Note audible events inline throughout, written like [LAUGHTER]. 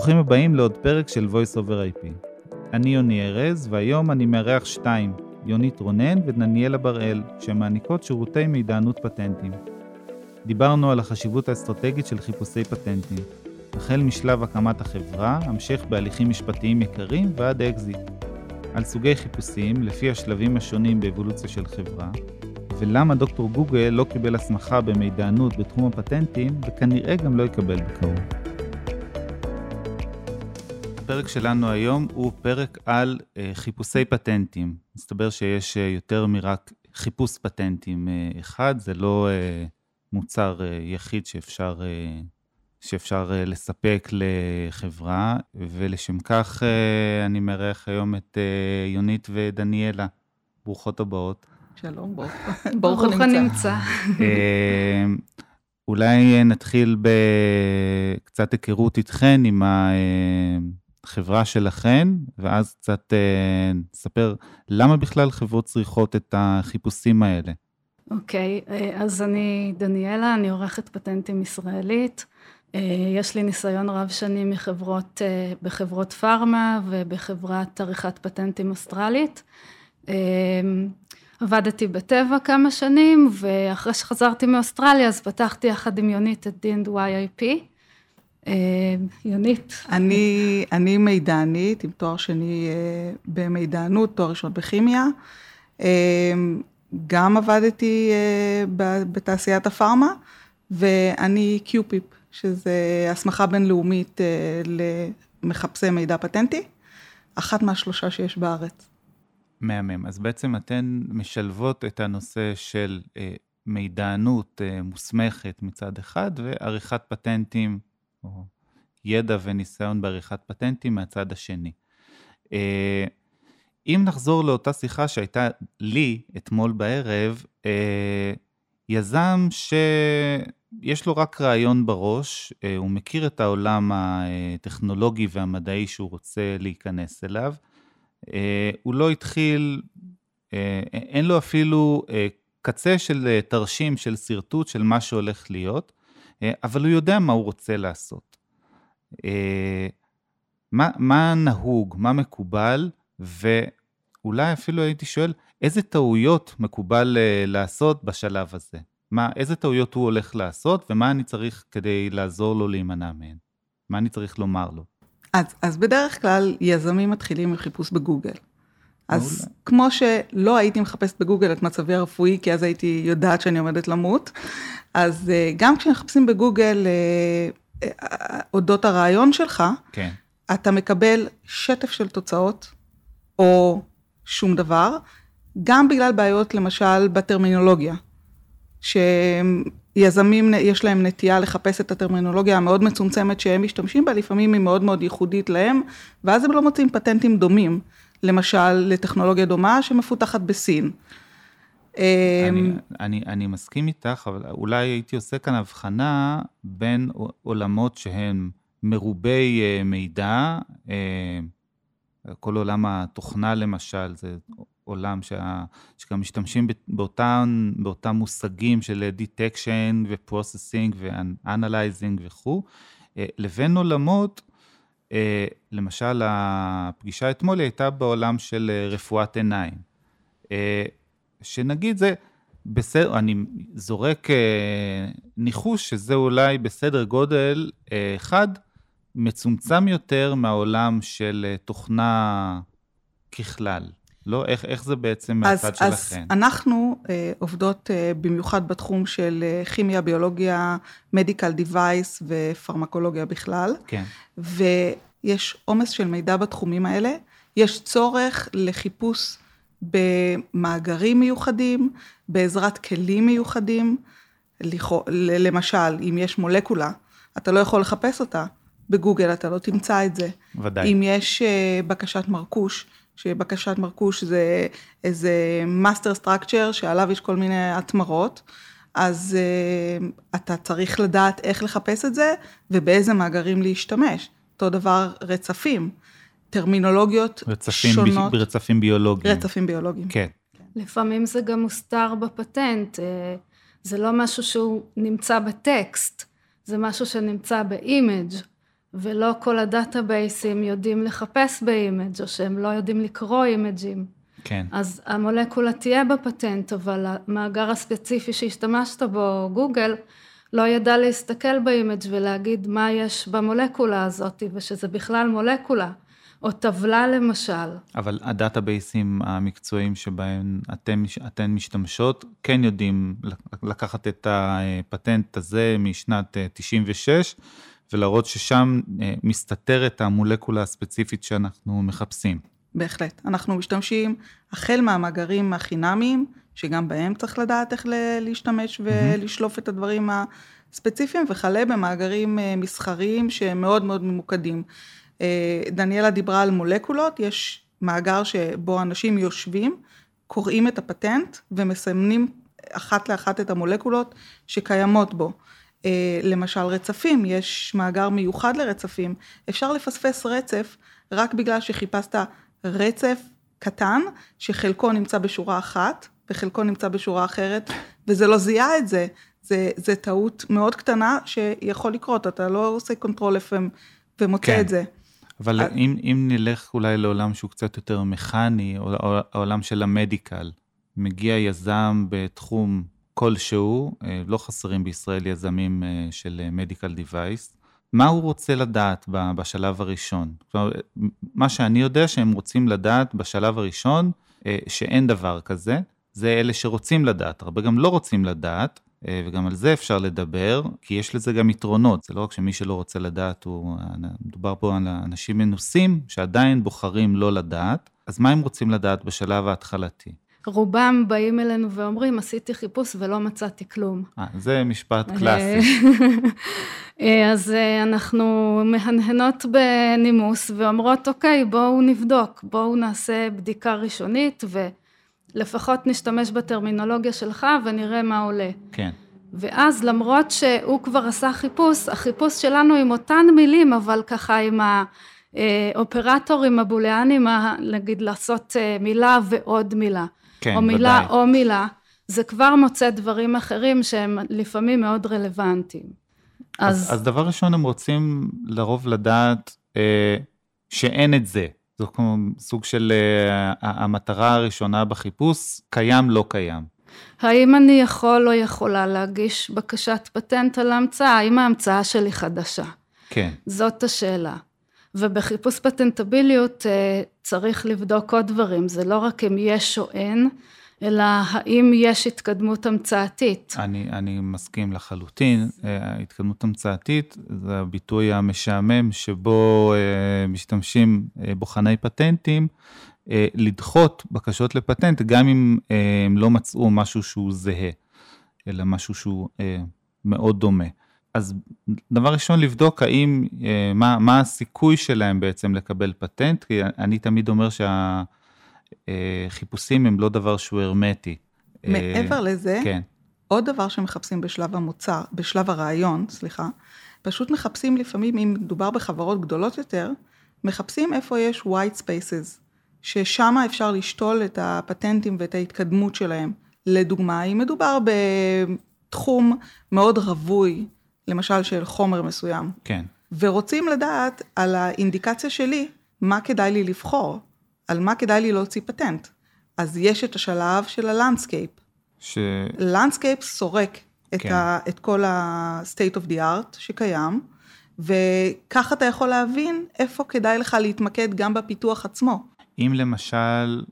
ברוכים הבאים לעוד פרק של voice over IP. אני יוני ארז, והיום אני מארח שתיים, יונית רונן ודניאלה בר-אל, שמעניקות שירותי מידענות פטנטים. דיברנו על החשיבות האסטרטגית של חיפושי פטנטים, החל משלב הקמת החברה, המשך בהליכים משפטיים יקרים ועד אקזיט. על סוגי חיפושים לפי השלבים השונים באבולוציה של חברה, ולמה דוקטור גוגל לא קיבל הסמכה במידענות בתחום הפטנטים, וכנראה גם לא יקבל בקרוב. הפרק שלנו היום הוא פרק על uh, חיפושי פטנטים. מסתבר שיש uh, יותר מרק חיפוש פטנטים uh, אחד, זה לא מוצר יחיד שאפשר, שאפשר לספק לחברה, ולשם כך אני מארח היום את יונית ודניאלה. ברוכות הבאות. שלום, ברוך, ברוך הנמצא. אולי נתחיל בקצת היכרות איתכן עם ה... החברה שלכן, ואז קצת אה, נספר למה בכלל חברות צריכות את החיפושים האלה. אוקיי, okay, אה, אז אני דניאלה, אני עורכת פטנטים ישראלית. אה, יש לי ניסיון רב שנים מחברות, בחברות פארמה ובחברת עריכת פטנטים אוסטרלית. עבדתי בטבע כמה שנים, ואחרי שחזרתי מאוסטרליה אז פתחתי יחד עם יונית את D&YIP. אה, יונית. אני, אני מידענית עם תואר שני אה, במידענות, תואר ראשון בכימיה. אה, גם עבדתי בתעשיית הפארמה, ואני קיופיפ, שזה הסמכה בינלאומית למחפשי מידע פטנטי, אחת מהשלושה שיש בארץ. מהמם. אז בעצם אתן משלבות את הנושא של מידענות מוסמכת מצד אחד, ועריכת פטנטים או ידע וניסיון בעריכת פטנטים מהצד השני. אה, אם נחזור לאותה שיחה שהייתה לי אתמול בערב, אה, יזם שיש לו רק רעיון בראש, אה, הוא מכיר את העולם הטכנולוגי והמדעי שהוא רוצה להיכנס אליו, הוא לא התחיל, אין לו אפילו קצה של תרשים, של שרטוט של מה שהולך להיות, אבל הוא יודע מה הוא רוצה לעשות. אה, מה, מה נהוג, מה מקובל, ואולי אפילו הייתי שואל, איזה טעויות מקובל אה, לעשות בשלב הזה? מה, איזה טעויות הוא הולך לעשות, ומה אני צריך כדי לעזור לו להימנע מהן? מה אני צריך לומר לו? אז, אז בדרך כלל יזמים מתחילים עם חיפוש בגוגל. אז אולי. כמו שלא הייתי מחפשת בגוגל את מצבי הרפואי, כי אז הייתי יודעת שאני עומדת למות, אז אה, גם כשמחפשים בגוגל אה, אה, אודות הרעיון שלך, כן. אתה מקבל שטף של תוצאות, או שום דבר, גם בגלל בעיות למשל בטרמינולוגיה, שיזמים יש להם נטייה לחפש את הטרמינולוגיה המאוד מצומצמת שהם משתמשים בה, לפעמים היא מאוד מאוד ייחודית להם, ואז הם לא מוצאים פטנטים דומים. למשל לטכנולוגיה דומה שמפותחת בסין. אני, אמ, אני, אני מסכים איתך, אבל אולי הייתי עושה כאן הבחנה בין עולמות שהם מרובי אה, מידע, אה, כל עולם התוכנה למשל, זה עולם שה, שגם משתמשים באותם, באותם מושגים של detection ו-processing ו-analyzing וכו', אה, לבין עולמות למשל, הפגישה אתמול הייתה בעולם של אה, רפואת עיניים. אה, שנגיד זה בסדר, אני זורק ניחוש שזה אולי בסדר גודל אחד מצומצם יותר מהעולם של תוכנה ככלל. לא, איך, איך זה בעצם מהצד שלכם? אז אנחנו אה, עובדות אה, במיוחד בתחום של אה, כימיה, ביולוגיה, מדיקל דיווייס ופרמקולוגיה בכלל. כן. ויש עומס של מידע בתחומים האלה. יש צורך לחיפוש במאגרים מיוחדים, בעזרת כלים מיוחדים. למשל, אם יש מולקולה, אתה לא יכול לחפש אותה. בגוגל אתה לא תמצא את זה. ודאי. אם יש אה, בקשת מרקוש, שבקשת מרקוש זה איזה master structure שעליו יש כל מיני התמרות, אז uh, אתה צריך לדעת איך לחפש את זה ובאיזה מאגרים להשתמש. אותו דבר רצפים, טרמינולוגיות רצפים שונות. ב, רצפים ביולוגיים. רצפים ביולוגיים. כן. לפעמים זה גם מוסתר בפטנט, אה, זה לא משהו שהוא נמצא בטקסט, זה משהו שנמצא ב image. ולא כל הדאטאבייסים יודעים לחפש ב image או שהם לא יודעים לקרוא אימג'ים. כן. אז המולקולה תהיה בפטנט, אבל המאגר הספציפי שהשתמשת בו, גוגל, לא ידע להסתכל ב image ולהגיד מה יש במולקולה הזאת, ושזה בכלל מולקולה. או טבלה למשל. אבל הדאטאבייסים המקצועיים שבהם אתם, אתן משתמשות, כן יודעים לקחת את הפטנט הזה משנת 96, אה, ולהראות ששם אה, מסתתרת המולקולה הספציפית שאנחנו מחפשים. בהחלט. אנחנו משתמשים החל מהמאגרים החינמיים, שגם בהם צריך לדעת איך להשתמש ולשלוף את הדברים הספציפיים, וכלה במאגרים אה, מסחריים שהם מאוד מאוד ממוקדים. אה, דניאלה דיברה על מולקולות, יש מאגר שבו אנשים יושבים, קוראים את הפטנט ומסמנים אחת לאחת את המולקולות שקיימות בו. אה, למשל רצפים, יש מאגר מיוחד לרצפים, אפשר לפספס רצף רק בגלל שחיפשת רצף קטן, שחלקו נמצא בשורה אחת וחלקו נמצא בשורה אחרת, וזה לא זיהה את זה. זה, זה טעות מאוד קטנה שיכול לקרות, אתה לא עושה קונטרול F ומוצא כן. את זה. אבל אז... אם, אם נלך אולי לעולם שהוא קצת יותר מכני, או העולם של ה medical, מגיע יזם בתחום כלשהו, אה, לא חסרים בישראל יזמים אה, של medical device, מה הוא רוצה לדעת בשלב הראשון? כלומר, מה שאני יודע שהם רוצים לדעת בשלב הראשון, אה, שאין דבר כזה, זה אלה שרוצים לדעת, הרבה גם לא רוצים לדעת, אה, וגם על זה אפשר לדבר, כי יש לזה גם יתרונות, זה לא רק שמי שלא רוצה לדעת, הוא, מדובר פה על אנשים מנוסים שעדיין בוחרים לא לדעת, אז מה הם רוצים לדעת בשלב ההתחלתי? רובם באים אלינו ואומרים, עשיתי חיפוש ולא מצאתי כלום. 아, אה, זה משפט קלאסי. [LAUGHS] אה, אז אנחנו מהנהנות בנימוס ואומרות, אוקיי, בואו נבדוק, בואו נעשה בדיקה ראשונית ו... לפחות נשתמש בטרמינולוגיה שלך ונראה מה עולה. כן. ואז למרות שהוא כבר עשה חיפוש, החיפוש שלנו עם אותן מילים, אבל ככה עם האופרטורים הבוליאנים, נגיד לעשות אה, מילה ועוד מילה. כן, או מילה ודאי. או מילה, זה כבר מוצא דברים אחרים שהם לפעמים מאוד רלוונטיים. אז, אז, אז דבר ראשון, הם רוצים לרוב לדעת אה, שאין את זה. זו כמו סוג של uh, המטרה הראשונה בחיפוש, קיים, לא קיים. האם אני יכול או יכולה להגיש בקשת פטנט על ההמצאה? האם ההמצאה שלי חדשה? כן. זאת השאלה. ובחיפוש פטנטביליות uh, צריך לבדוק עוד דברים, זה לא רק אם יש או אין, אלא האם יש התקדמות המצאתית. אני, אני מסכים לחלוטין. אה, התקדמות המצאתית זה הביטוי המשעמם שבו אה, משתמשים אה, בוחני פטנטים לדחות בקשות לפטנט, גם אם הם לא מצאו משהו שהוא זהה, אלא משהו שהוא מאוד דומה. אז דבר ראשון, לבדוק האם, מה, מה הסיכוי שלהם בעצם לקבל פטנט, כי אני תמיד אומר שה... אה, הם לא דבר שהוא הרמטי. מעבר אה, לזה, כן. עוד דבר שמחפשים בשלב המוצר, בשלב הרעיון, סליחה, פשוט מחפשים לפעמים, אם מדובר בחברות גדולות יותר, מחפשים איפה יש white spaces, ששם אפשר לשתול את הפטנטים ואת ההתקדמות שלהם. לדוגמה, אם מדובר בתחום מאוד רווי, למשל של חומר מסוים. כן. ורוצים לדעת על האינדיקציה שלי, מה כדאי לי לבחור. על מה כדאי לי להוציא פטנט. אז יש את השלב של ה landscape. ש... landscape סורק את, כן. ה, את כל ה-state of the art שקיים, וככה אתה יכול להבין איפה כדאי לך להתמקד גם בפיתוח עצמו. אם למשל,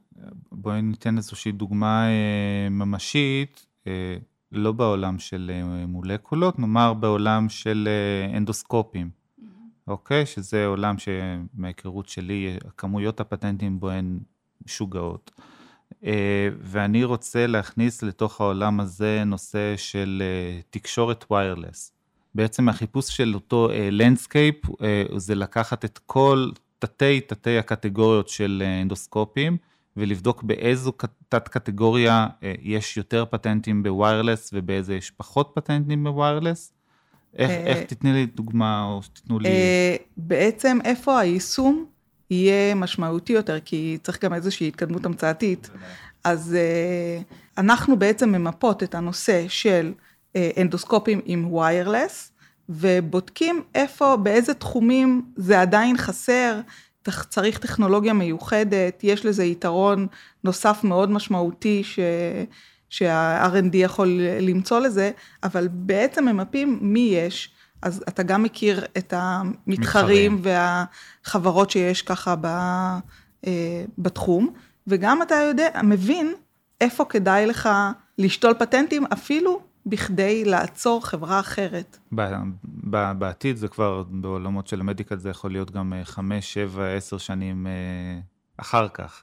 בואי ניתן איזושהי דוגמה אה, ממשית, אה, לא בעולם של אה, מולקולות, נאמר בעולם של אה, אנדוסקופים. אוקיי? שזה עולם שמההיכרות שלי, כמויות הפטנטים בו הן משוגעות. אה, ואני רוצה להכניס לתוך העולם הזה נושא של תקשורת wireless. בעצם החיפוש של אותו landscape זה לקחת את כל תתי תתי הקטגוריות של אנדוסקופים ולבדוק באיזו תת קטגוריה יש יותר פטנטים ב wireless ובאיזה יש פחות פטנטים ב wireless. איך, אה, איך תתני לי דוגמה, או שתיתנו לי... אה, בעצם איפה היישום יהיה משמעותי יותר, כי צריך גם איזושהי התקדמות המצאתית. אז אה, אנחנו בעצם ממפות את הנושא של אנדוסקופים עם ויירלס, ובודקים איפה, באיזה תחומים זה עדיין חסר, צריך טכנולוגיה מיוחדת, יש לזה יתרון נוסף מאוד משמעותי ש... שה-R&D יכול למצוא לזה, אבל בעצם ממפים מי יש, אז אתה גם מכיר את המתחרים מתחרים. והחברות שיש ככה ב, אה, בתחום, וגם אתה יודע, מבין איפה כדאי לך לשתול פטנטים, אפילו בכדי לעצור חברה אחרת. בעתיד זה כבר, בעולמות של המדיקל זה יכול להיות גם אה, חמש, שבע, עשר שנים אה, אחר כך,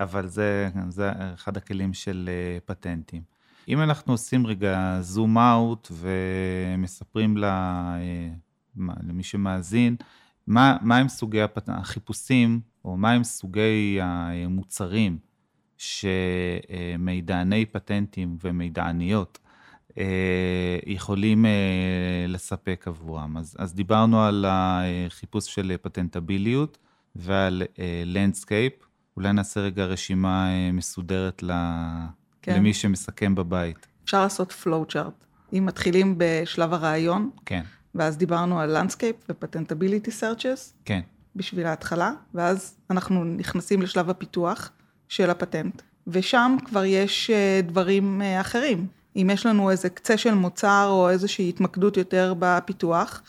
אבל זה, זה אחד הכלים של אה, פטנטים. אם אנחנו עושים רגע זום אאוט ומספרים לה, למי שמאזין, מה, מה הם סוגי. החיפושים, או מה הם סוגי המוצרים שמידעני פטנטים ומידעניות יכולים אה, לספק עבורם. אז, אז דיברנו על החיפוש של פטנטביליות ועל landscape. אה, אולי נעשה רגע רשימה מסודרת כן. למי שמסכם בבית. אפשר לעשות flow chart. אם מתחילים בשלב הרעיון, כן. ואז דיברנו על landscape ו patentability searches, כן. בשביל ההתחלה, ואז אנחנו נכנסים לשלב הפיתוח של הפטנט, ושם כבר יש דברים אחרים. אם יש לנו איזה קצה של מוצר או איזושהי התמקדות יותר בפיתוח,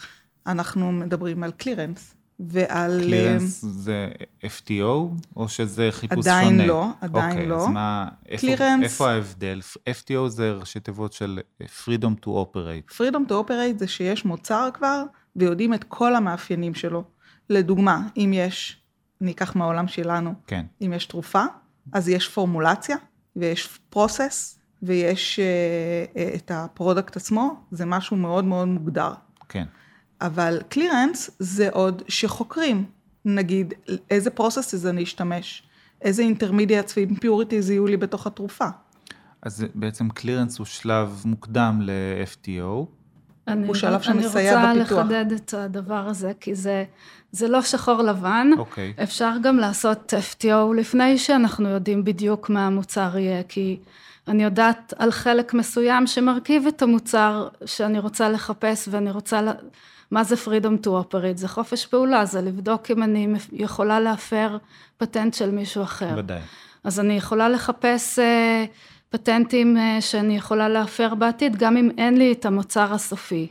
אנחנו מדברים על קלירנס. ועל... קלירנס זה FTO, או שזה חיפוש עדיין שונה? עדיין לא, עדיין okay, לא. אוקיי, אז מה, קלירנס... איפה, איפה ההבדל? FTO זה ראשי תיבות של Freedom to Operate. Freedom to Operate זה שיש מוצר כבר, ויודעים את כל המאפיינים שלו. לדוגמה, אם יש, אני אקח מהעולם שלנו, כן. אם יש תרופה, אז יש פורמולציה, ויש פרוסס, ויש אה, אה, את ה product עצמו, זה משהו מאוד מאוד מוגדר. כן. אבל clearance זה עוד שחוקרים, נגיד, איזה process אני אשתמש, איזה intermediates ו impurities יהיו לי בתוך התרופה. אז בעצם clearance הוא שלב מוקדם ל-FTO. אני, הוא שלב שמסייע בפיתוח. אני רוצה לחדד את הדבר הזה, כי זה, זה לא שחור לבן. אוקיי. אפשר גם לעשות FTO לפני שאנחנו יודעים בדיוק מה המוצר יהיה, כי... אני יודעת על חלק מסוים שמרכיב את המוצר שאני רוצה לחפש ואני רוצה, לה... מה זה freedom to operate? זה חופש פעולה, זה לבדוק אם אני יכולה להפר פטנט של מישהו אחר. ודאי. אז אני יכולה לחפש אה, פטנטים אה, שאני יכולה להפר בעתיד, גם אם אין לי את המוצר הסופי.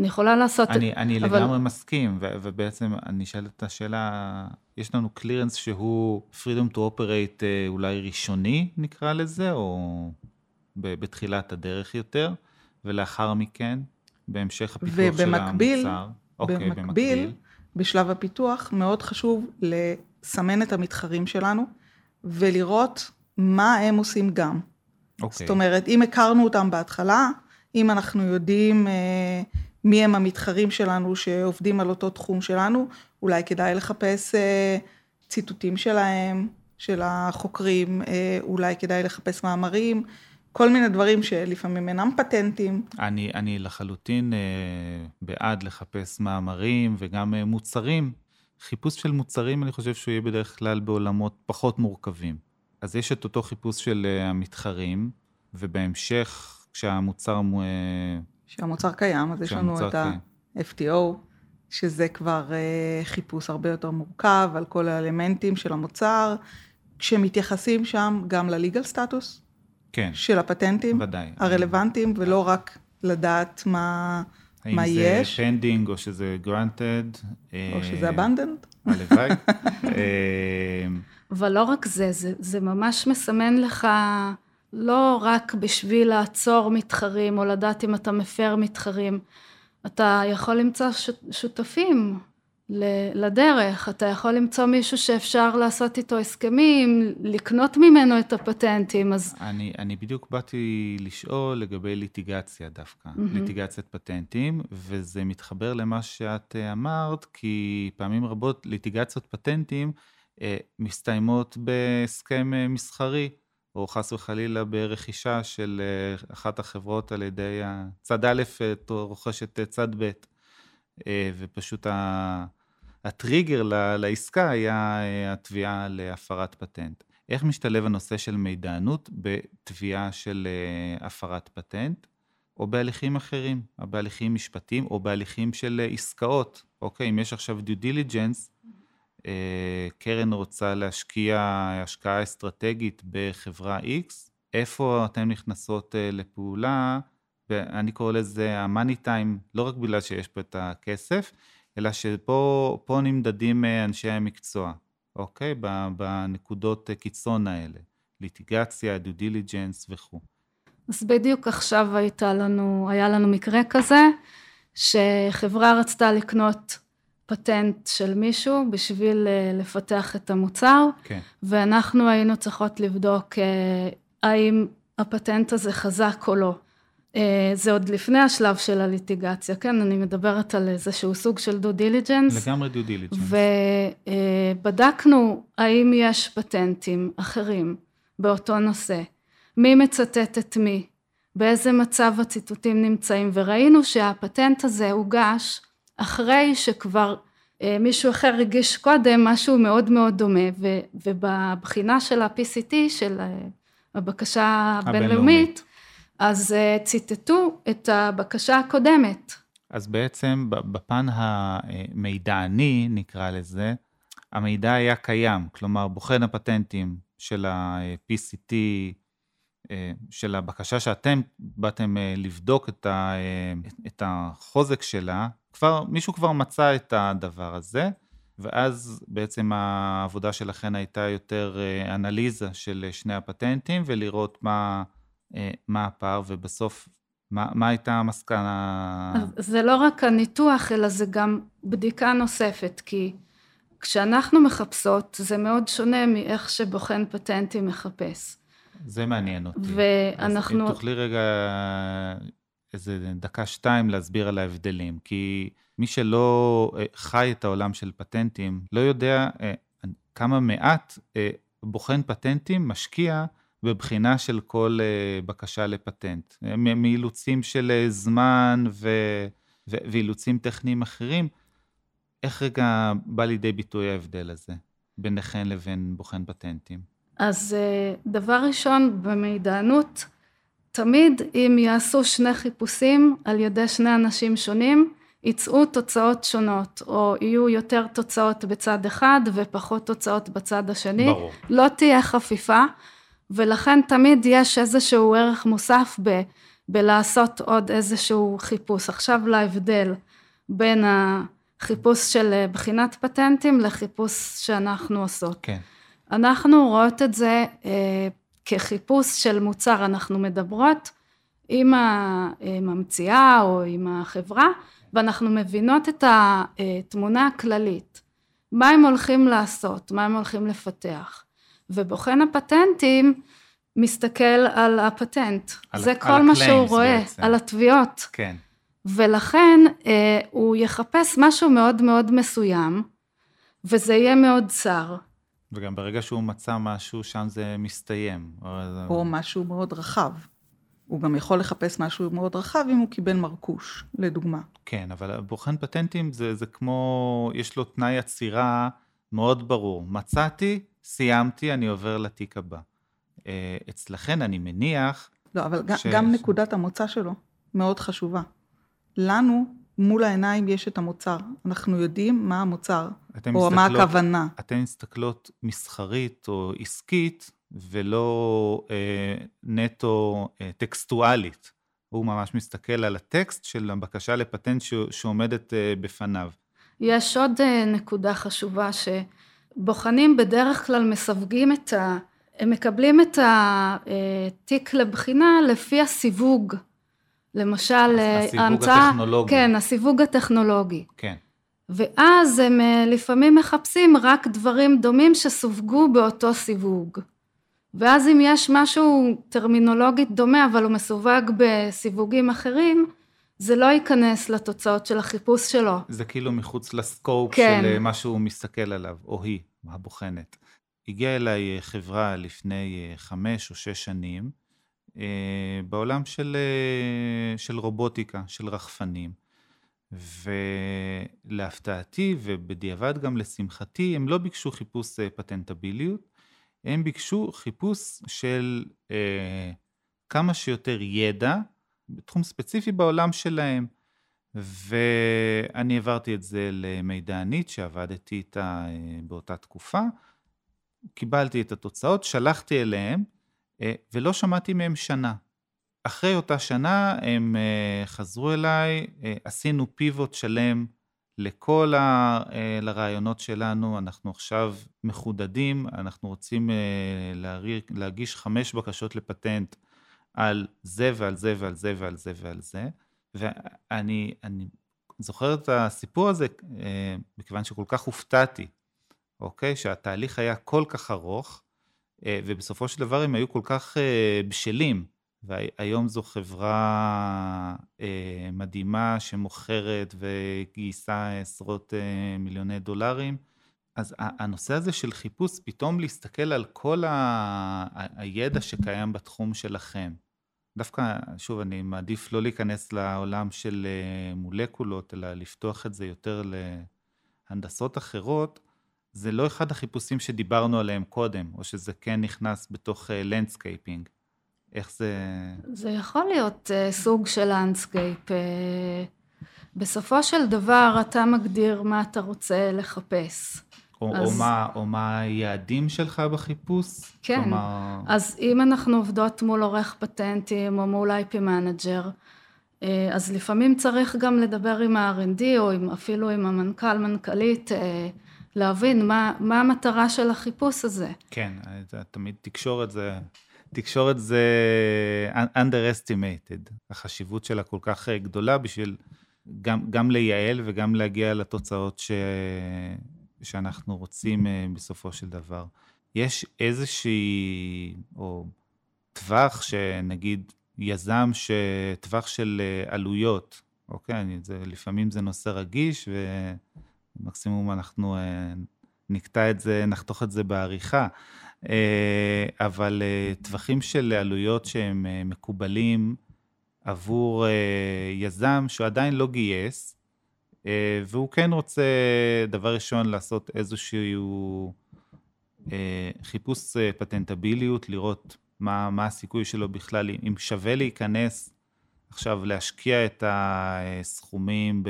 אני יכולה לעשות... אני, אני אבל... לגמרי מסכים, ו- ובעצם אני אשאל את השאלה, יש לנו קלירנס שהוא freedom to operate אה, אולי ראשוני, נקרא לזה, או בתחילת הדרך יותר, ולאחר מכן, בהמשך הפיתוח ובמקביל, של המוצר. אוקיי, במקביל, במקביל, בשלב הפיתוח, מאוד חשוב לסמן את המתחרים שלנו, ולראות מה הם עושים גם. אוקיי. זאת אומרת, אם הכרנו אותם בהתחלה, אם אנחנו יודעים אה, מי הם המתחרים שלנו שעובדים על אותו תחום שלנו, אולי כדאי לחפש אה, ציטוטים שלהם, של החוקרים, אה, אולי כדאי לחפש מאמרים, כל מיני דברים שלפעמים אינם פטנטים. אני, אני לחלוטין אה, בעד לחפש מאמרים וגם אה, מוצרים. חיפוש של מוצרים, אני חושב שהוא יהיה בדרך כלל בעולמות פחות מורכבים. אז יש את אותו חיפוש של אה, המתחרים, ובהמשך, כשהמוצר... אה, כשהמוצר קיים, אז יש לנו את ה-FTO, שזה כבר אה, חיפוש הרבה יותר מורכב על כל האלמנטים של המוצר, כשמתייחסים שם גם ל legal status. כן. של הפטנטים. ודאי. הרלוונטיים, ולא רק לדעת מה, מה יש. האם זה pending או שזה granted. או שזה abandoned. הלוואי. [LAUGHS] אבל לא רק זה, זה, זה ממש מסמן לך לא רק בשביל לעצור מתחרים או לדעת אם אתה מפר מתחרים, אתה יכול למצוא שותפים לדרך, אתה יכול למצוא מישהו שאפשר לעשות איתו הסכמים, לקנות ממנו את הפטנטים, אז... אני, אני בדיוק באתי לשאול לגבי ליטיגציה דווקא, mm-hmm. ליטיגציית פטנטים, וזה מתחבר למה שאת אה, אמרת, כי פעמים רבות ליטיגציות פטנטים אה, מסתיימות בהסכם אה, מסחרי, או חס וחלילה ברכישה של אה, אחת החברות על ידי צד א' רוכשת צד ב', ופשוט. הטריגר לעסקה היה אה, התביעה להפרת פטנט. איך משתלב הנושא של מידענות בתביעה של אה, הפרת פטנט? או בהליכים אחרים, או בהליכים משפטיים, או בהליכים של עסקאות. אוקיי, אם יש עכשיו due diligence, אה, קרן רוצה להשקיע השקעה אסטרטגית בחברה X, איפה אתן נכנסות אה, לפעולה, ואני קורא לזה ה-money time, לא רק בגלל שיש פה את הכסף, אלא שפה נמדדים אה, אנשי המקצוע, אוקיי? בנקודות קיצון האלה, ליטיגציה, due diligence וכו'. אז בדיוק עכשיו הייתה לנו, היה לנו מקרה כזה, שחברה רצתה לקנות פטנט של מישהו בשביל אה, לפתח את המוצר, כן. ואנחנו היינו צריכות לבדוק אה, האם הפטנט הזה חזק או לא. אה, זה עוד לפני השלב של הליטיגציה, כן, אני מדברת על איזשהו סוג של due diligence. לגמרי due diligence. ובדקנו האם יש פטנטים אחרים באותו נושא, מי מצטט את מי, באיזה מצב הציטוטים נמצאים, וראינו שהפטנט הזה הוגש אחרי שכבר אה, מישהו אחר הגיש קודם משהו מאוד מאוד דומה, ו, ובבחינה של ה-PCT, של אה, הבקשה הבינלאומית, אז אה, ציטטו את הבקשה הקודמת. אז בעצם בפן המידעני, נקרא לזה, המידע היה קיים, כלומר בוחן הפטנטים של ה-PCT, של הבקשה שאתם באתם לבדוק את החוזק שלה, כבר, מישהו כבר מצא את הדבר הזה, ואז בעצם העבודה שלכן הייתה יותר אה, אנליזה של שני הפטנטים, ולראות מה, אה, מה הפער, ובסוף מה, מה הייתה המסקנה? זה לא רק הניתוח, אלא זה גם בדיקה נוספת, כי כשאנחנו מחפשות, זה מאוד שונה מאיך שבוחן פטנטים מחפש. זה מעניין אותי. ואנחנו... אז אם תוכלי רגע איזה דקה-שתיים להסביר על ההבדלים, כי מי שלא אה, חי את העולם של פטנטים, לא יודע אה, כמה מעט אה, בוחן פטנטים משקיע בבחינה של כל בקשה לפטנט. מאילוצים של זמן ו... ואילוצים טכניים אחרים, איך רגע בא לידי ביטוי ההבדל הזה ביניכן לבין בוחן פטנטים? אז דבר ראשון, במידענות, תמיד אם יעשו שני חיפושים על ידי שני אנשים שונים, יצאו תוצאות שונות, או יהיו יותר תוצאות בצד אחד ופחות תוצאות בצד השני. ברור. לא תהיה חפיפה, ולכן תמיד יש איזשהו ערך מוסף ב, בלעשות עוד איזשהו חיפוש. עכשיו להבדל בין החיפוש של בחינת פטנטים לחיפוש שאנחנו עושות. כן. אנחנו רואות את זה אה, כחיפוש של מוצר אנחנו מדברות עם הממציאה או עם החברה ואנחנו מבינות את התמונה הכללית, מה הם הולכים לעשות, מה הם הולכים לפתח. ובוחן הפטנטים מסתכל על הפטנט, על, זה כל מה שהוא רואה, בעצם. על התביעות. כן. ולכן אה, הוא יחפש משהו מאוד מאוד מסוים, וזה יהיה מאוד צר. וגם ברגע שהוא מצא משהו, שם זה מסתיים. או משהו מאוד רחב. הוא גם יכול לחפש משהו מאוד רחב אם הוא קיבל מרקוש, לדוגמה. כן, אבל בוחן פטנטים זה, זה כמו, יש לו תנאי עצירה מאוד ברור. מצאתי, סיימתי, אני עובר לתיק הבא. אה, אצלכן אני מניח... לא, אבל ש... גם נקודת המוצא שלו מאוד חשובה. לנו מול העיניים יש את המוצר. אנחנו יודעים מה המוצר, או מסתכלות, מה הכוונה. אתן מסתכלות מסחרית או עסקית, ולא אה, נטו אה, טקסטואלית. הוא ממש מסתכל על הטקסט של הבקשה לפטנט ש, שעומדת אה, בפניו. יש עוד אה, נקודה חשובה, שבוחנים בדרך כלל מסווגים את ה... הם מקבלים את התיק אה, לבחינה לפי הסיווג. למשל, הסיווג ההמצאה, הטכנולוגי. כן, הסיווג הטכנולוגי. כן. ואז הם אה, לפעמים מחפשים רק דברים דומים שסווגו באותו סיווג. ואז אם יש משהו טרמינולוגית דומה, אבל הוא מסווג בסיווגים אחרים, זה לא ייכנס לתוצאות של החיפוש שלו. זה כאילו מחוץ לסקופ כן. של אה, מה שהוא מסתכל עליו, או היא, הבוחנת. הגיעה אליי אה, חברה לפני חמש או שש שנים, אה, בעולם של, אה, של רובוטיקה, של רחפנים. ולהפתעתי ובדיעבד גם לשמחתי, הם לא ביקשו חיפוש אה, פטנטביליות, הם ביקשו חיפוש של אה, כמה שיותר ידע בתחום ספציפי בעולם שלהם. ואני העברתי את זה למידענית שעבדתי איתה באותה תקופה. קיבלתי את התוצאות, שלחתי אליהם, ולא שמעתי מהם שנה. אחרי אותה שנה הם חזרו אליי, עשינו פיבוט שלם לכל הרעיונות שלנו, אנחנו עכשיו מחודדים, אנחנו רוצים להגיש חמש בקשות לפטנט על זה ועל זה ועל זה ועל זה ועל זה. ואני זוכר את הסיפור הזה מכיוון שכל כך הופתעתי, אוקיי? שהתהליך היה כל כך ארוך, ובסופו של דבר הם היו כל כך בשלים. והיום זו חברה אה, מדהימה שמוכרת וגייסה עשרות אה, מיליוני דולרים. אז הנושא הזה של חיפוש, פתאום להסתכל על כל ה... הידע שקיים בתחום שלכם. דווקא, שוב, אני מעדיף לא להיכנס לעולם של אה, מולקולות, אלא לפתוח את זה יותר להנדסות אחרות. זה לא אחד החיפושים שדיברנו עליהם קודם, או שזה כן נכנס בתוך landscaping. Uh, איך זה... זה יכול להיות uh, סוג של landscape. Uh, בסופו של דבר אתה מגדיר מה אתה רוצה לחפש. או, אז... או, מה, או מה היעדים שלך בחיפוש? כן, כלומר... אז אם אנחנו עובדות מול עורך פטנטים או מול IP manager, אה, אז לפעמים צריך גם לדבר עם ה-R&D או עם, אפילו עם המנכ"ל, מנכ"לית, להבין מה, מה המטרה של החיפוש הזה. כן, תמיד תקשורת זה תקשורת זה underestimated, החשיבות שלה כל כך אה, גדולה בשביל גם, גם לייעל וגם להגיע לתוצאות ש, שאנחנו רוצים אה, בסופו של דבר. יש איזושהי, או טווח שנגיד יזם שטווח של אה, עלויות, אוקיי? אני, זה, לפעמים זה נושא רגיש ומקסימום אנחנו נקטע את זה, נחתוך את זה בעריכה. אה, אבל אה, טווחים של עלויות שהם אה, מקובלים עבור יזם שהוא עדיין לא גייס, והוא כן רוצה, דבר ראשון, לעשות איזשהו חיפוש פטנטביליות, לראות מה, מה הסיכוי שלו בכלל, אם שווה להיכנס עכשיו להשקיע את הסכומים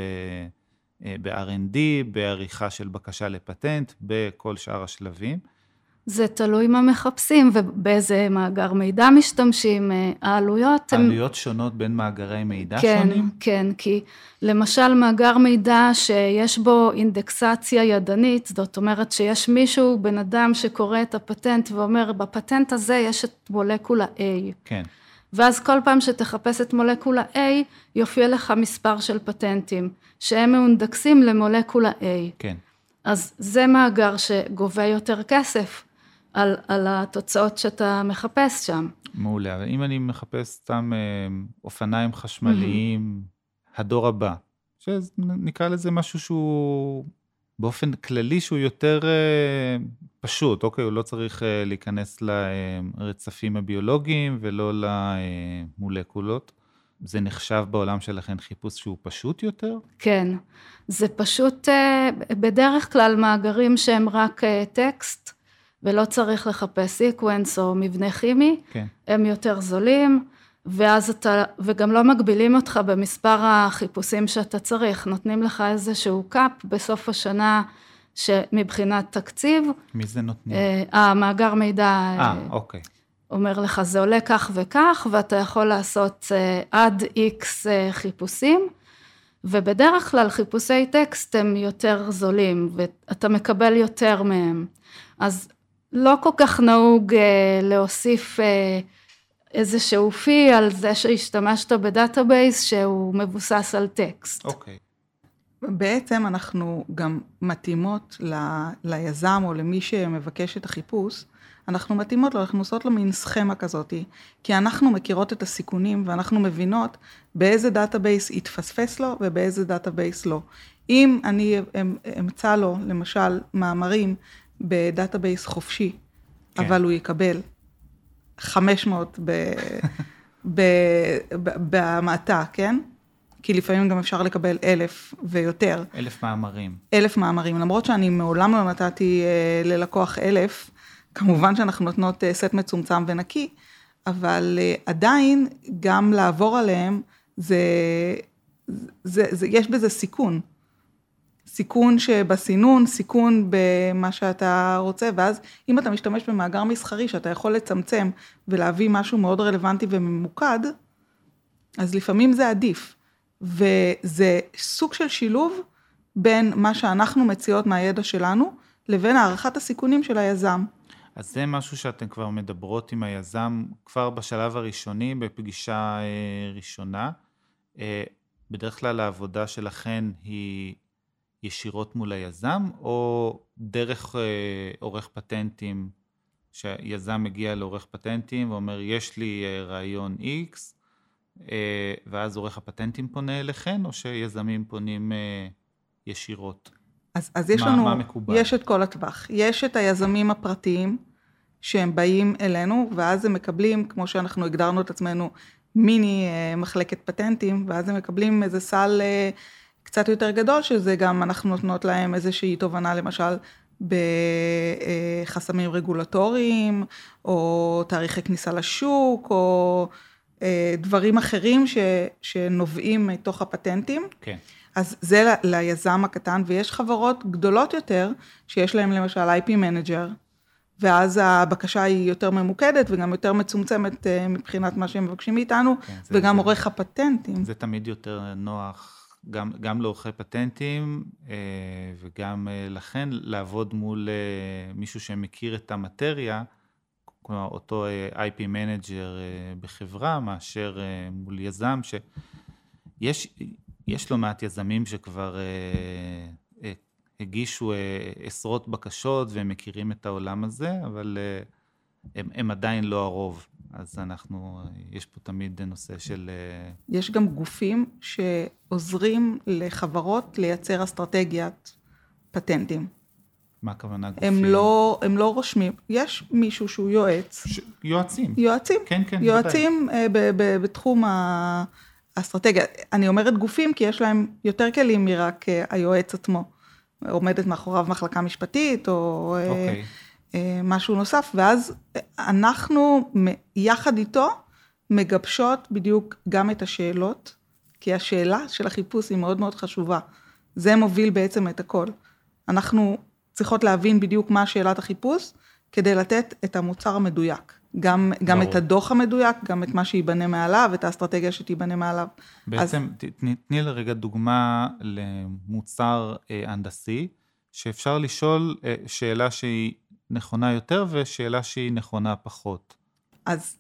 ב-R&D, בעריכה של בקשה לפטנט, בכל שאר השלבים. זה תלוי מה מחפשים ובאיזה מאגר מידע משתמשים, אה, העלויות הן... עלויות שונות בין מאגרי מידע כן, שונים? כן, כן, כי למשל מאגר מידע שיש בו אינדקסציה ידנית, זאת אומרת שיש מישהו, בן אדם שקורא את הפטנט ואומר, בפטנט הזה יש את מולקולה A. כן. ואז כל פעם שתחפש את מולקולה A, יופיע לך מספר של פטנטים, שהם מאונדקסים למולקולה A. כן. אז זה מאגר שגובה יותר כסף. על, על התוצאות שאתה מחפש שם. מעולה, אם אני מחפש סתם אה, אופניים חשמליים, mm-hmm. הדור הבא, שנקרא לזה משהו שהוא באופן כללי שהוא יותר אה, פשוט, אוקיי, הוא לא צריך אה, להיכנס לרצפים הביולוגיים ולא למולקולות. זה נחשב בעולם שלכם חיפוש שהוא פשוט יותר? כן, זה פשוט בדרך כלל מאגרים שהם רק טקסט. ולא צריך לחפש sequence או מבנה כימי, כן. הם יותר זולים, ואז אתה, וגם לא מגבילים אותך במספר החיפושים שאתה צריך, נותנים לך איזשהו cap בסוף השנה שמבחינת תקציב. מי זה נותנים? אה, המאגר מידע. אה, אה, אוקיי. אומר לך, זה עולה כך וכך, ואתה יכול לעשות אה, עד איקס אה, חיפושים. ובדרך כלל חיפושי טקסט הם יותר זולים, ואתה מקבל יותר מהם. אז לא כל כך נהוג אה, להוסיף אה, איזשהו fee על זה שהשתמשת ב database שהוא מבוסס על טקסט. אוקיי. Okay. בעצם אנחנו גם מתאימות ל, ליזם או למי שמבקש את החיפוש, אנחנו מתאימות לו, אנחנו עושות לו מין סכמה כזאתי, כי אנחנו מכירות את הסיכונים ואנחנו מבינות באיזה database יתפספס לו ובאיזה database לא. אם אני אמצא לו, למשל, מאמרים ב database חופשי, כן. אבל הוא יקבל 500 בהמעטה, [LAUGHS] כן? כי לפעמים גם אפשר לקבל אלף ויותר. אלף מאמרים. אלף מאמרים, למרות שאני מעולם לא נתתי אה, ללקוח אלף, כמובן שאנחנו נותנות אה, סט מצומצם ונקי, אבל אה, עדיין גם לעבור עליהם, זה, זה, זה, יש בזה סיכון. סיכון שבסינון, סיכון במה שאתה רוצה, ואז אם אתה משתמש במאגר מסחרי שאתה יכול לצמצם ולהביא משהו מאוד רלוונטי וממוקד, אז לפעמים זה עדיף. וזה סוג של שילוב בין מה שאנחנו מציעות מהידע שלנו, לבין הערכת הסיכונים של היזם. אז זה משהו שאתן כבר מדברות עם היזם כבר בשלב הראשוני, בפגישה אה, ראשונה. אה, בדרך כלל העבודה שלכן היא ישירות מול היזם, או דרך אה, עורך פטנטים, שיזם מגיע לעורך פטנטים ואומר, יש לי רעיון X, ואז עורך הפטנטים פונה אליכן, או שיזמים פונים ישירות? אז, אז יש מה, לנו, מה מקובל? יש את כל הטווח. יש את היזמים הפרטיים, שהם באים אלינו, ואז הם מקבלים, כמו שאנחנו הגדרנו את עצמנו, מיני אה, מחלקת פטנטים, ואז הם מקבלים איזה סל אה, קצת יותר גדול, שזה גם, אנחנו נותנות להם איזושהי תובנה, למשל, בחסמים רגולטוריים, או תאריכי כניסה לשוק, או אה, דברים אחרים ש, שנובעים מתוך הפטנטים. כן. אז זה ליזם הקטן, ויש חברות גדולות יותר, שיש להם למשל IP Manager, ואז הבקשה היא יותר ממוקדת וגם יותר מצומצמת אה, מבחינת מה שהם מבקשים מאיתנו, כן, וגם זה, עורך הפטנטים. זה תמיד יותר נוח, גם, גם לעורכי פטנטים אה, וגם אה, לכן לעבוד מול מישהו שמכיר את המטריה, כלומר אותו IP manager בחברה, מאשר מול יזם, שיש יש לא מעט יזמים שכבר הגישו אה, עשרות בקשות והם מכירים את העולם הזה, אבל אה, הם, הם עדיין לא הרוב. אז אנחנו, יש פה תמיד נושא של... אה, יש גם גופים שעוזרים לחברות לייצר אסטרטגיית פטנטים. מה הכוונה גופים? הם לא, הם לא רושמים, יש מישהו שהוא יועץ. ש... יועצים. יועצים. כן, כן, יועצים ב- ב- בתחום האסטרטגיה. אני אומרת גופים כי יש להם יותר כלים מרק היועץ עצמו. עומדת מאחוריו מחלקה משפטית, או okay. אה, אוקיי. אה, משהו נוסף, ואז אנחנו יחד איתו מגבשות בדיוק גם את השאלות, כי השאלה של החיפוש היא מאוד מאוד חשובה. זה מוביל בעצם את הכל. אנחנו צריכות להבין בדיוק מה שאלת החיפוש, כדי לתת את המוצר המדויק. גם, גם את הדוח המדויק, גם את מה שייבנה מעליו, את האסטרטגיה שתיבנה מעליו. בעצם, אז... תני לרגע דוגמה למוצר אה, הנדסי, שאפשר לשאול אה, שאלה שהיא נכונה יותר ושאלה שהיא נכונה פחות. אז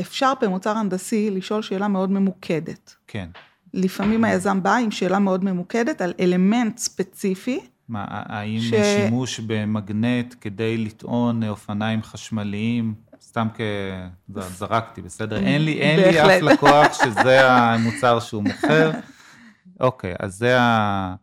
אפשר במוצר הנדסי לשאול שאלה מאוד ממוקדת. כן. לפעמים היזם בא עם שאלה מאוד ממוקדת על אלמנט ספציפי. מה, האם ש... שימוש במגנט כדי לטעון אופניים חשמליים סתם כזרקתי, בסדר? אין לי, אין לי אף לקוח שזה המוצר שהוא מוכר. [LAUGHS] אוקיי, אז זה ה...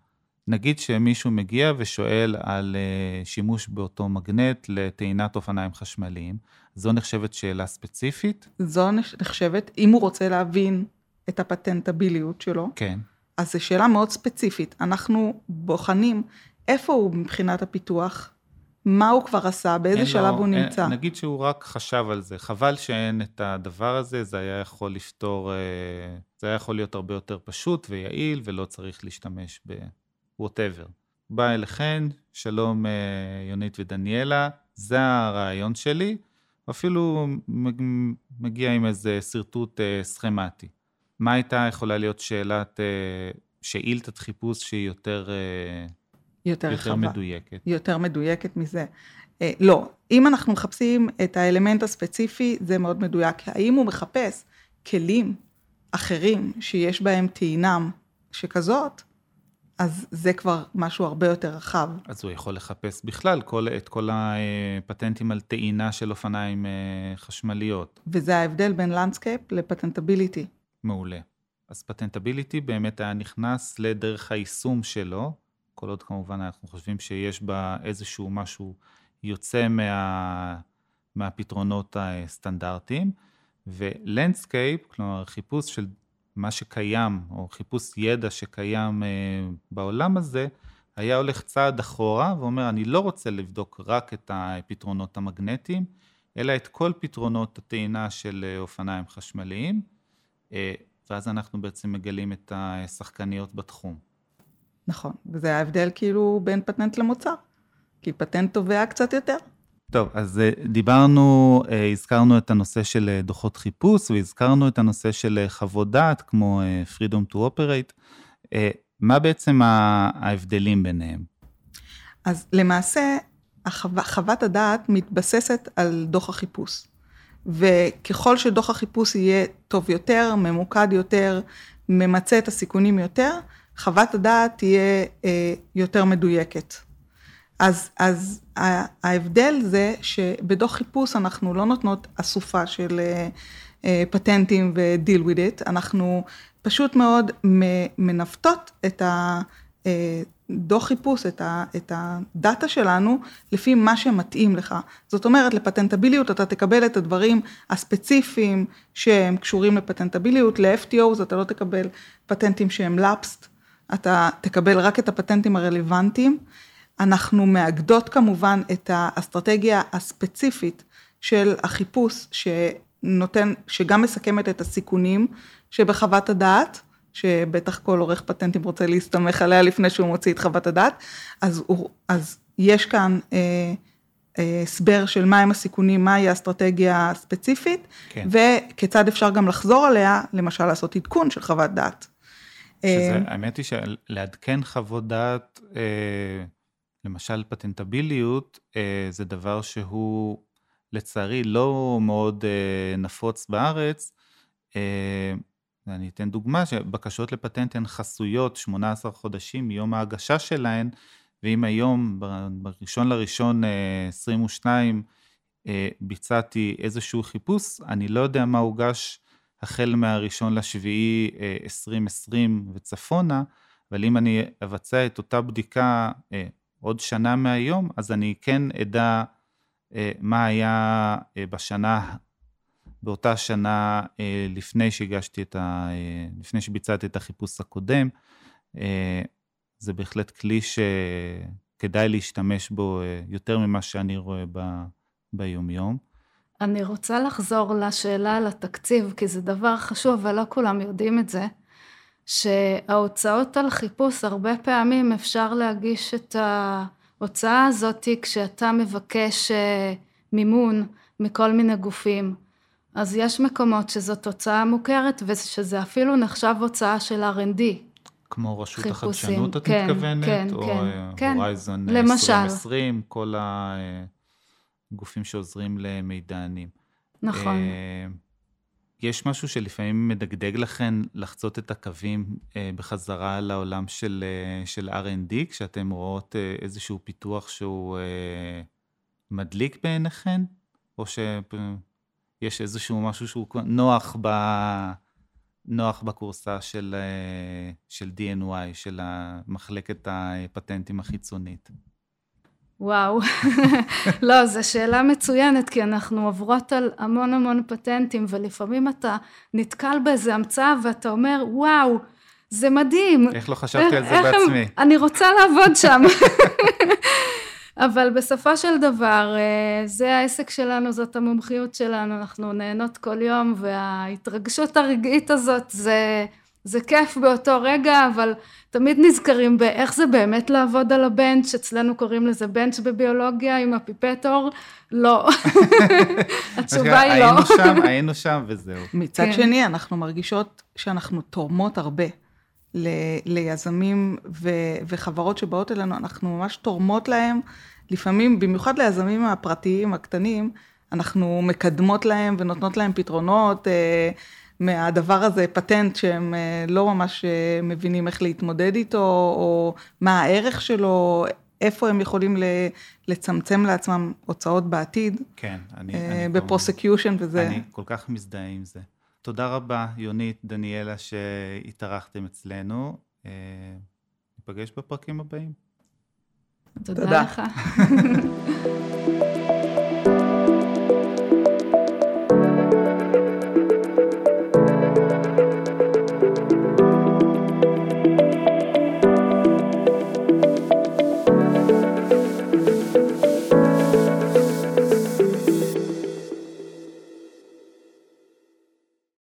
נגיד שמישהו מגיע ושואל על אה, שימוש באותו מגנט לטעינת אופניים חשמליים, זו נחשבת שאלה ספציפית? זו נחשבת, אם הוא רוצה להבין את הפטנטביליות שלו, כן. אז זו שאלה מאוד ספציפית. אנחנו בוחנים איפה הוא מבחינת הפיתוח, מה הוא כבר עשה, באיזה שלב לו, הוא אין, נמצא. נגיד שהוא רק חשב על זה, חבל שאין את הדבר הזה, זה היה יכול לפתור, אה, זה היה יכול להיות הרבה יותר פשוט ויעיל, ולא צריך להשתמש ב-whatever. בא אליכן, שלום אה, יונית ודניאלה, זה הרעיון שלי, אפילו מגיע עם איזה שרטוט אה, סכמטי. מה הייתה יכולה להיות שאלת, שאילתת חיפוש שהיא יותר... יותר, יותר מדויקת. יותר מדויקת מזה. אה, לא, אם אנחנו מחפשים את האלמנט הספציפי, זה מאוד מדויק. האם הוא מחפש כלים אחרים שיש בהם טעינם שכזאת, אז זה כבר משהו הרבה יותר רחב. אז הוא יכול לחפש בכלל כל, את כל הפטנטים על טעינה של אופניים אה, חשמליות. וזה ההבדל בין landscape ל patentability. מעולה. אז patentability באמת היה נכנס לדרך היישום שלו, כל עוד כמובן אנחנו חושבים שיש בה איזשהו משהו יוצא מה, מהפתרונות הסטנדרטיים, ו landscape, כלומר חיפוש של מה שקיים, או חיפוש ידע שקיים אה, בעולם הזה, היה הולך צעד אחורה ואומר, אני לא רוצה לבדוק רק את הפתרונות המגנטיים, אלא את כל פתרונות הטעינה של אה, אופניים חשמליים, אה, ואז אנחנו בעצם מגלים את השחקניות בתחום. נכון, וזה ההבדל כאילו בין פטנט למוצר, כי פטנט תובע קצת יותר. טוב, אז אה, דיברנו, הזכרנו את הנושא של דוחות חיפוש, והזכרנו את הנושא של חוות דעת, כמו Freedom to Operate. מה בעצם ההבדלים ביניהם? אז למעשה, חוות הדעת מתבססת על דוח החיפוש. וככל שדוח החיפוש יהיה טוב יותר, ממוקד יותר, ממצה את הסיכונים יותר, חוות הדעת תהיה אה, יותר מדויקת. אז, אז ההבדל זה שבדוח חיפוש אנחנו לא נותנות אסופה של אה, אה, פטנטים ו-deal with it, אנחנו פשוט מאוד מנווטות את ה... אה, חיפוש, את, ה, את הדאטה שלנו, לפי מה שמתאים לך. זאת אומרת, לפטנטביליות אתה תקבל את הדברים הספציפיים שהם קשורים לפטנטביליות, ל-FTOs אתה לא תקבל פטנטים שהם לפסט, אתה תקבל רק את הפטנטים הרלוונטיים. אנחנו מאגדות כמובן את האסטרטגיה הספציפית של החיפוש, שנותן, שגם מסכמת את הסיכונים שבחוות הדעת. שבטח כל עורך פטנטים רוצה להסתמך עליה לפני שהוא מוציא את חוות הדעת, אז, הוא, אז יש כאן אה, אה, הסבר של מהם הסיכונים, מהי האסטרטגיה הספציפית, כן. וכיצד אפשר גם לחזור עליה, למשל לעשות עדכון של חוות דעת. שזה, אה, האמת היא שלעדכן חוות דעת, אה, למשל פטנטביליות, אה, זה דבר שהוא לצערי לא מאוד אה, נפוץ בארץ. אה, ואני אתן דוגמה שבקשות לפטנט הן חסויות 18 חודשים מיום ההגשה שלהן, ואם היום, ב-1 לראשון 22, אה, אה, ביצעתי איזשהו חיפוש, אני לא יודע מה הוגש החל מה-1 לשביעי 2020 אה, וצפונה, אבל אם אני אבצע את אותה בדיקה עוד שנה מהיום, אז אני כן אדע מה היה בשנה באותה שנה אה, לפני שהגשתי את ה... אה, לפני שביצעתי את החיפוש הקודם. אה, זה בהחלט כלי שכדאי להשתמש בו יותר ממה שאני רואה ב... ביומיום. אני רוצה לחזור לשאלה על התקציב, כי זה דבר חשוב ולא כולם יודעים את זה, שההוצאות על חיפוש, הרבה פעמים אפשר להגיש את ההוצאה הזאת כשאתה מבקש מימון מכל מיני גופים. אז יש מקומות שזאת הוצאה מוכרת ושזה אפילו נחשב הוצאה של R&D. כמו רשות חיפושים. החדשנות את כן, מתכוונת? כן, או כן, הורייזון כן. 2020, למשל. כל הגופים שעוזרים למידענים. נכון. אה, יש משהו שלפעמים מדגדג לכן לחצות את הקווים אה, בחזרה לעולם של, אה, של R&D, כשאתם רואות איזשהו פיתוח שהוא מדליק בעיניכן? או ש... יש איזשהו משהו שהוא נוח, ב... נוח בקורסה של, אה, של DNY, של מחלקת הפטנטים החיצונית. וואו, [LAUGHS] לא, זו שאלה מצוינת, כי אנחנו עוברות על המון המון פטנטים, ולפעמים אתה נתקל באיזה המצאה ואתה אומר, וואו, זה מדהים. איך לא חשבתי איך, על זה בעצמי? הם, אני רוצה לעבוד שם. [LAUGHS] אבל בסופו של דבר, אה, זה העסק שלנו, זאת המומחיות שלנו, אנחנו נהנות כל יום, וההתרגשות הרגעית הזאת זה, זה כיף באותו רגע, אבל תמיד נזכרים באיך זה באמת לעבוד על הבנץ', אצלנו קוראים לזה בנץ' בביולוגיה עם הפיפטור, לא. [LAUGHS] התשובה היא לא. היינו שם, היינו שם וזהו. מצד כן. שני, אנחנו מרגישות שאנחנו תורמות הרבה. ל, ליזמים ו, וחברות שבאות אלינו, אנחנו ממש תורמות להם, לפעמים, במיוחד ליזמים הפרטיים הקטנים, אנחנו מקדמות להם ונותנות להם פתרונות אה, מהדבר הזה, פטנט שהם אה, לא ממש אה, מבינים איך להתמודד איתו, או מה הערך שלו, איפה הם יכולים לצמצם לעצמם הוצאות בעתיד. כן, אני... אה, בפרוסקיושן וזה. אני כל כך מזדהה עם זה. תודה רבה, יונית, דניאלה, שהתארחתם אצלנו. ניפגש בפרקים הבאים. תודה, תודה. לך. [LAUGHS]